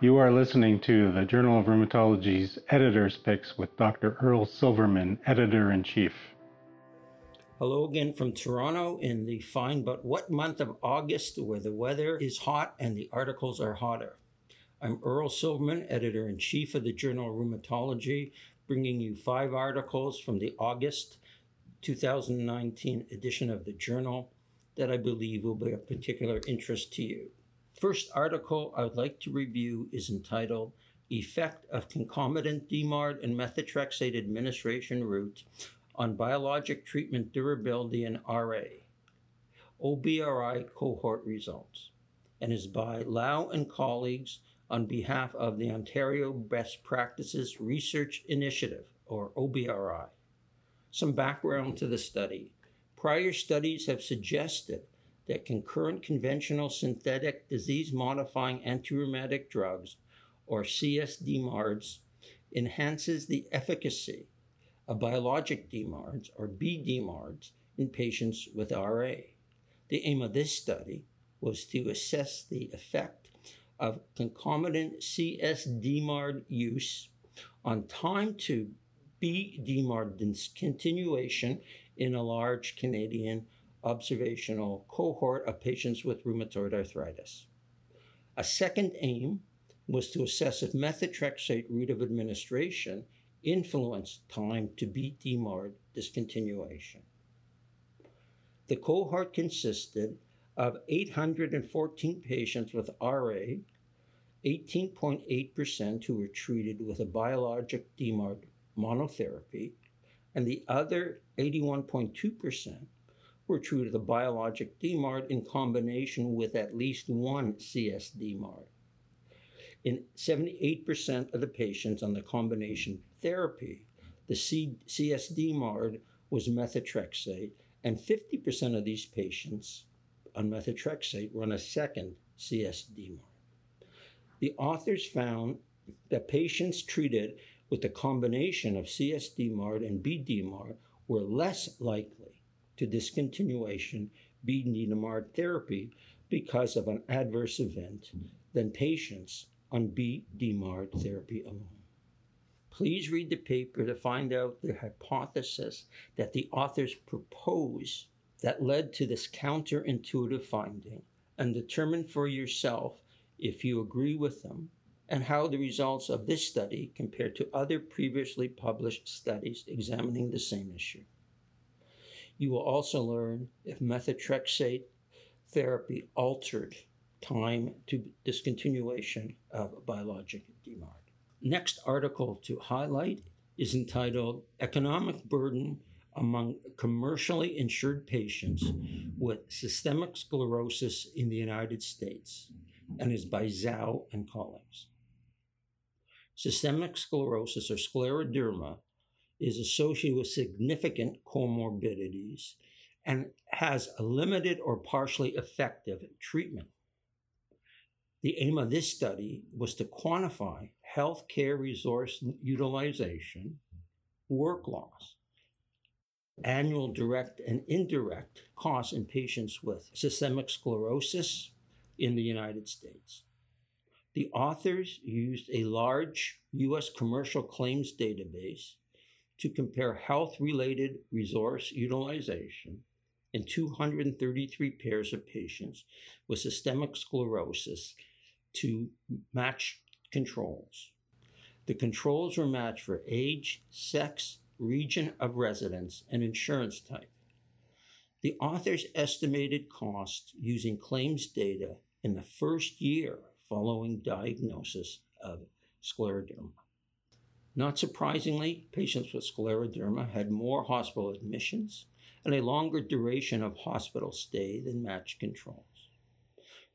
You are listening to the Journal of Rheumatology's Editor's Picks with Dr. Earl Silverman, Editor in Chief. Hello again from Toronto in the fine but wet month of August, where the weather is hot and the articles are hotter. I'm Earl Silverman, Editor in Chief of the Journal of Rheumatology, bringing you five articles from the August 2019 edition of the journal that I believe will be of particular interest to you. First article I would like to review is entitled Effect of Concomitant DMARD and Methotrexate Administration Route on Biologic Treatment Durability in RA, OBRI cohort results, and is by Lau and colleagues on behalf of the Ontario Best Practices Research Initiative, or OBRI. Some background to the study. Prior studies have suggested that concurrent conventional synthetic disease modifying antirheumatic drugs, or CSDMARDs, enhances the efficacy of biologic DMARDs, or BDMARDs, in patients with RA. The aim of this study was to assess the effect of concomitant CSDMARD use on time to BDMARD discontinuation in a large Canadian observational cohort of patients with rheumatoid arthritis. A second aim was to assess if methotrexate route of administration influenced time to BDMARD discontinuation. The cohort consisted of 814 patients with RA, 18.8% who were treated with a biologic DMARD monotherapy, and the other 81.2% were treated with a biologic DMARD in combination with at least one CSDMARD. In 78% of the patients on the combination therapy, the C- CSDMARD was methotrexate, and 50% of these patients on methotrexate were on a second CSDMARD. The authors found that patients treated with the combination of CSDMARD and BDMARD were less likely to discontinuation BDMARD therapy because of an adverse event than patients on BDMARD therapy alone. Please read the paper to find out the hypothesis that the authors propose that led to this counterintuitive finding and determine for yourself if you agree with them and how the results of this study compare to other previously published studies examining the same issue. You will also learn if methotrexate therapy altered time to discontinuation of biologic DMARD. Next article to highlight is entitled Economic Burden Among Commercially Insured Patients with Systemic Sclerosis in the United States and is by Zhou and colleagues. Systemic sclerosis or scleroderma is associated with significant comorbidities and has a limited or partially effective treatment. The aim of this study was to quantify healthcare resource utilization, work loss, annual direct and indirect costs in patients with systemic sclerosis in the United States. The authors used a large U.S. commercial claims database to compare health related resource utilization in 233 pairs of patients with systemic sclerosis to match controls. The controls were matched for age, sex, region of residence, and insurance type. The authors estimated cost using claims data in the first year following diagnosis of scleroderma. Not surprisingly, patients with scleroderma had more hospital admissions and a longer duration of hospital stay than matched controls.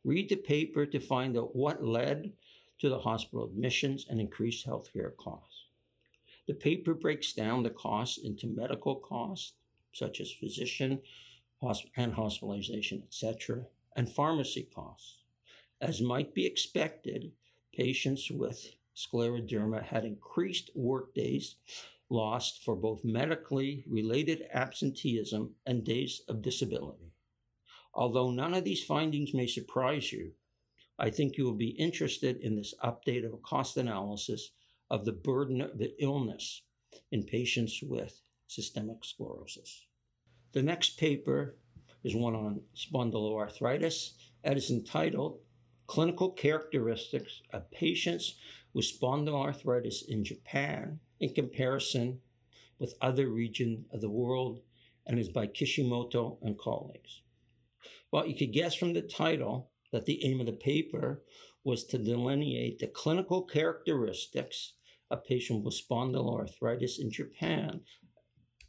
Read the paper to find out what led to the hospital admissions and increased healthcare costs. The paper breaks down the costs into medical costs, such as physician and hospitalization, etc., and pharmacy costs. As might be expected, patients with scleroderma had increased workdays lost for both medically related absenteeism and days of disability. Although none of these findings may surprise you, I think you will be interested in this update of a cost analysis of the burden of the illness in patients with systemic sclerosis. The next paper is one on spondyloarthritis and is entitled Clinical Characteristics of Patients with Spondyloarthritis in Japan in Comparison with Other Regions of the World and is by Kishimoto and colleagues. Well, you could guess from the title that the aim of the paper was to delineate the clinical characteristics of patients with spondyloarthritis in Japan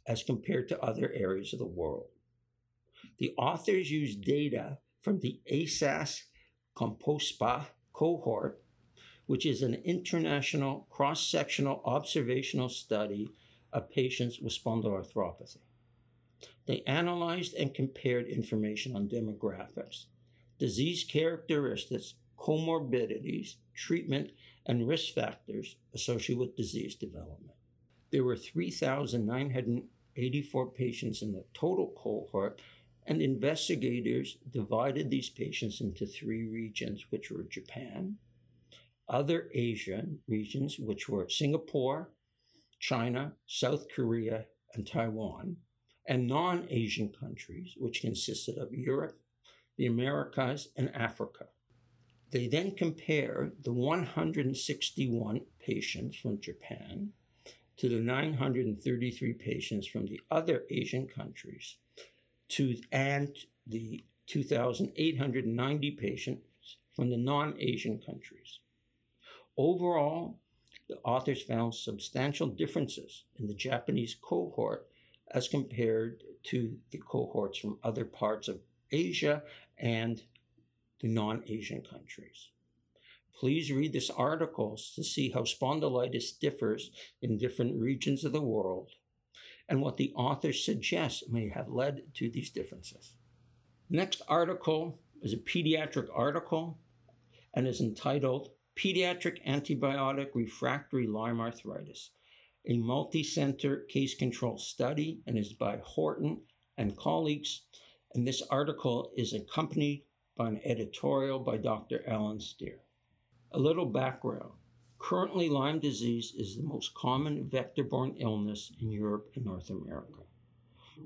as compared to other areas of the world. The authors used data from the ASAS COMOSPA cohort, which is an international cross sectional observational study of patients with spondyloarthropathy. They analyzed and compared information on demographics, disease characteristics, comorbidities, treatment, and risk factors associated with disease development. There were 3,984 patients in the total cohort, and investigators divided these patients into three regions, which were Japan, other Asian regions, which were Singapore, China, South Korea, and Taiwan, and non Asian countries, which consisted of Europe, the Americas, and Africa. They then compared the 161 patients from Japan to the 933 patients from the other Asian countries to and the 2,890 patients from the non-Asian countries. Overall, the authors found substantial differences in the Japanese cohort as compared to the cohorts from other parts of Asia and the non Asian countries. Please read this article to see how spondylitis differs in different regions of the world and what the authors suggest may have led to these differences. Next article is a pediatric article and is entitled Pediatric Antibiotic Refractory Lyme Arthritis a multi-center case control study and is by Horton and colleagues. And this article is accompanied by an editorial by Dr. Allen Steere. A little background. Currently, Lyme disease is the most common vector borne illness in Europe and North America.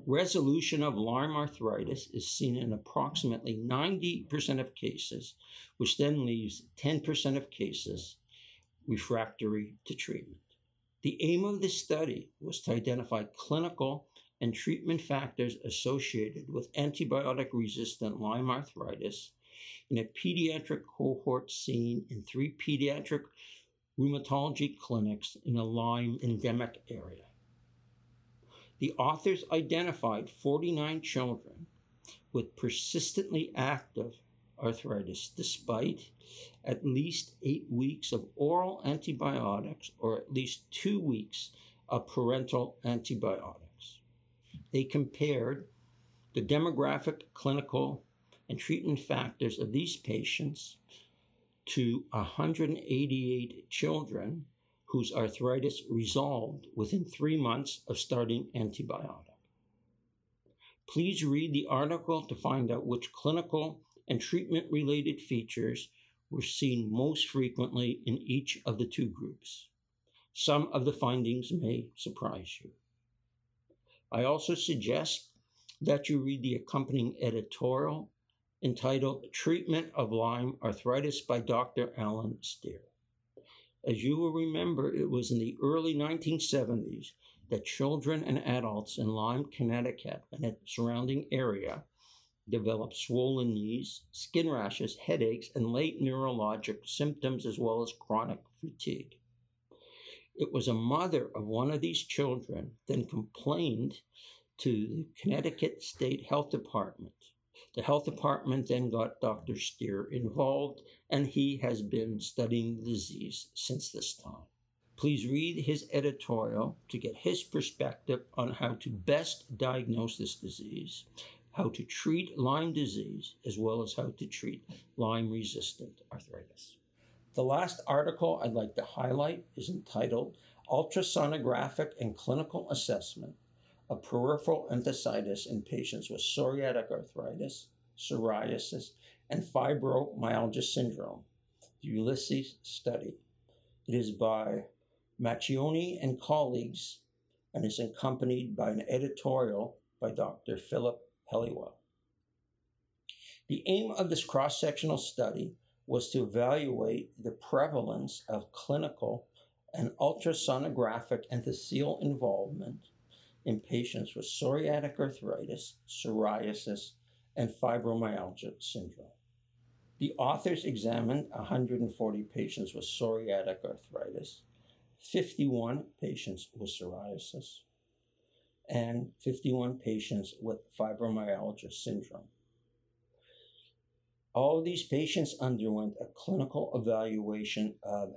Resolution of Lyme arthritis is seen in approximately 90% of cases, which then leaves 10% of cases refractory to treatment. The aim of this study was to identify clinical and treatment factors associated with antibiotic resistant Lyme arthritis in a pediatric cohort seen in three pediatric rheumatology clinics in a Lyme endemic area. The authors identified 49 children with persistently active arthritis despite at least eight weeks of oral antibiotics or at least two weeks of parenteral antibiotics. They compared the demographic, clinical, and treatment factors of these patients to 188 children whose arthritis resolved within three months of starting antibiotic. Please read the article to find out which clinical and treatment related features were seen most frequently in each of the two groups. Some of the findings may surprise you. I also suggest that you read the accompanying editorial entitled Treatment of Lyme Arthritis by Dr. Allen Steere. As you will remember, it was in the early 1970s that children and adults in Lyme, Connecticut, and its surrounding area developed swollen knees, skin rashes, headaches, and late neurologic symptoms, as well as chronic fatigue. It was a mother of one of these children then complained to the Connecticut State Health Department. The health department then got Dr. Steere involved, and he has been studying the disease since this time. Please read his editorial to get his perspective on how to best diagnose this disease how to treat Lyme disease as well as how to treat Lyme resistant arthritis. The last article I'd like to highlight is entitled Ultrasonographic and Clinical Assessment of Peripheral Enthesitis in Patients with Psoriatic Arthritis, Psoriasis, and Fibromyalgia Syndrome, the Ulysses Study. It is by Macchioni and colleagues and is accompanied by an editorial by Dr. Philip Helliwell. The aim of this cross sectional study was to evaluate the prevalence of clinical and ultrasonographic enthesial involvement in patients with psoriatic arthritis, psoriasis, and fibromyalgia syndrome. The authors examined 140 patients with psoriatic arthritis, 51 patients with psoriasis, and 51 patients with fibromyalgia syndrome. All these patients underwent a clinical evaluation of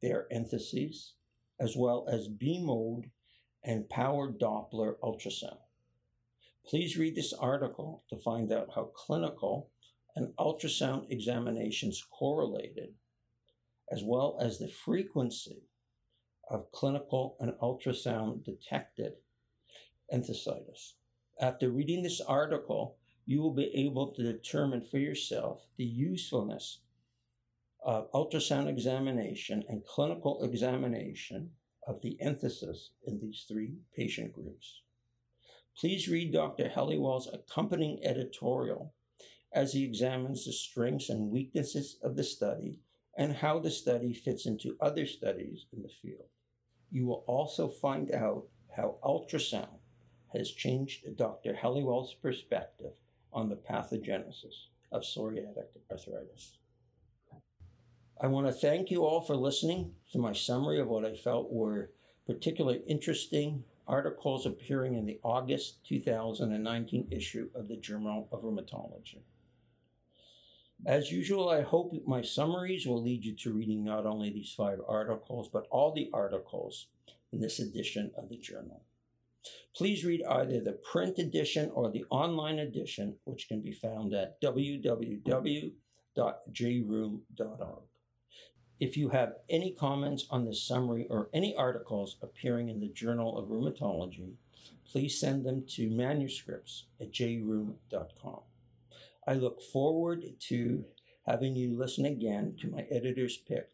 their entheses, as well as B mode and power Doppler ultrasound. Please read this article to find out how clinical and ultrasound examinations correlated, as well as the frequency of clinical and ultrasound detected enthesitis. After reading this article, you will be able to determine for yourself the usefulness of ultrasound examination and clinical examination of the enthesis in these three patient groups. Please read Dr. Helliwell's accompanying editorial as he examines the strengths and weaknesses of the study and how the study fits into other studies in the field. You will also find out how ultrasound has changed Dr. Helliwell's perspective on the pathogenesis of psoriatic arthritis. I want to thank you all for listening to my summary of what I felt were particularly interesting articles appearing in the August 2019 issue of the Journal of Rheumatology. As usual, I hope my summaries will lead you to reading not only these five articles, but all the articles in this edition of the journal. Please read either the print edition or the online edition, which can be found at www.jrheum.org. If you have any comments on this summary or any articles appearing in the Journal of Rheumatology, please send them to manuscripts at jrheum.com. I look forward to having you listen again to my editor's pick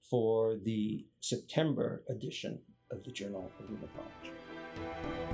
for the September edition of the Journal of Rheumatology.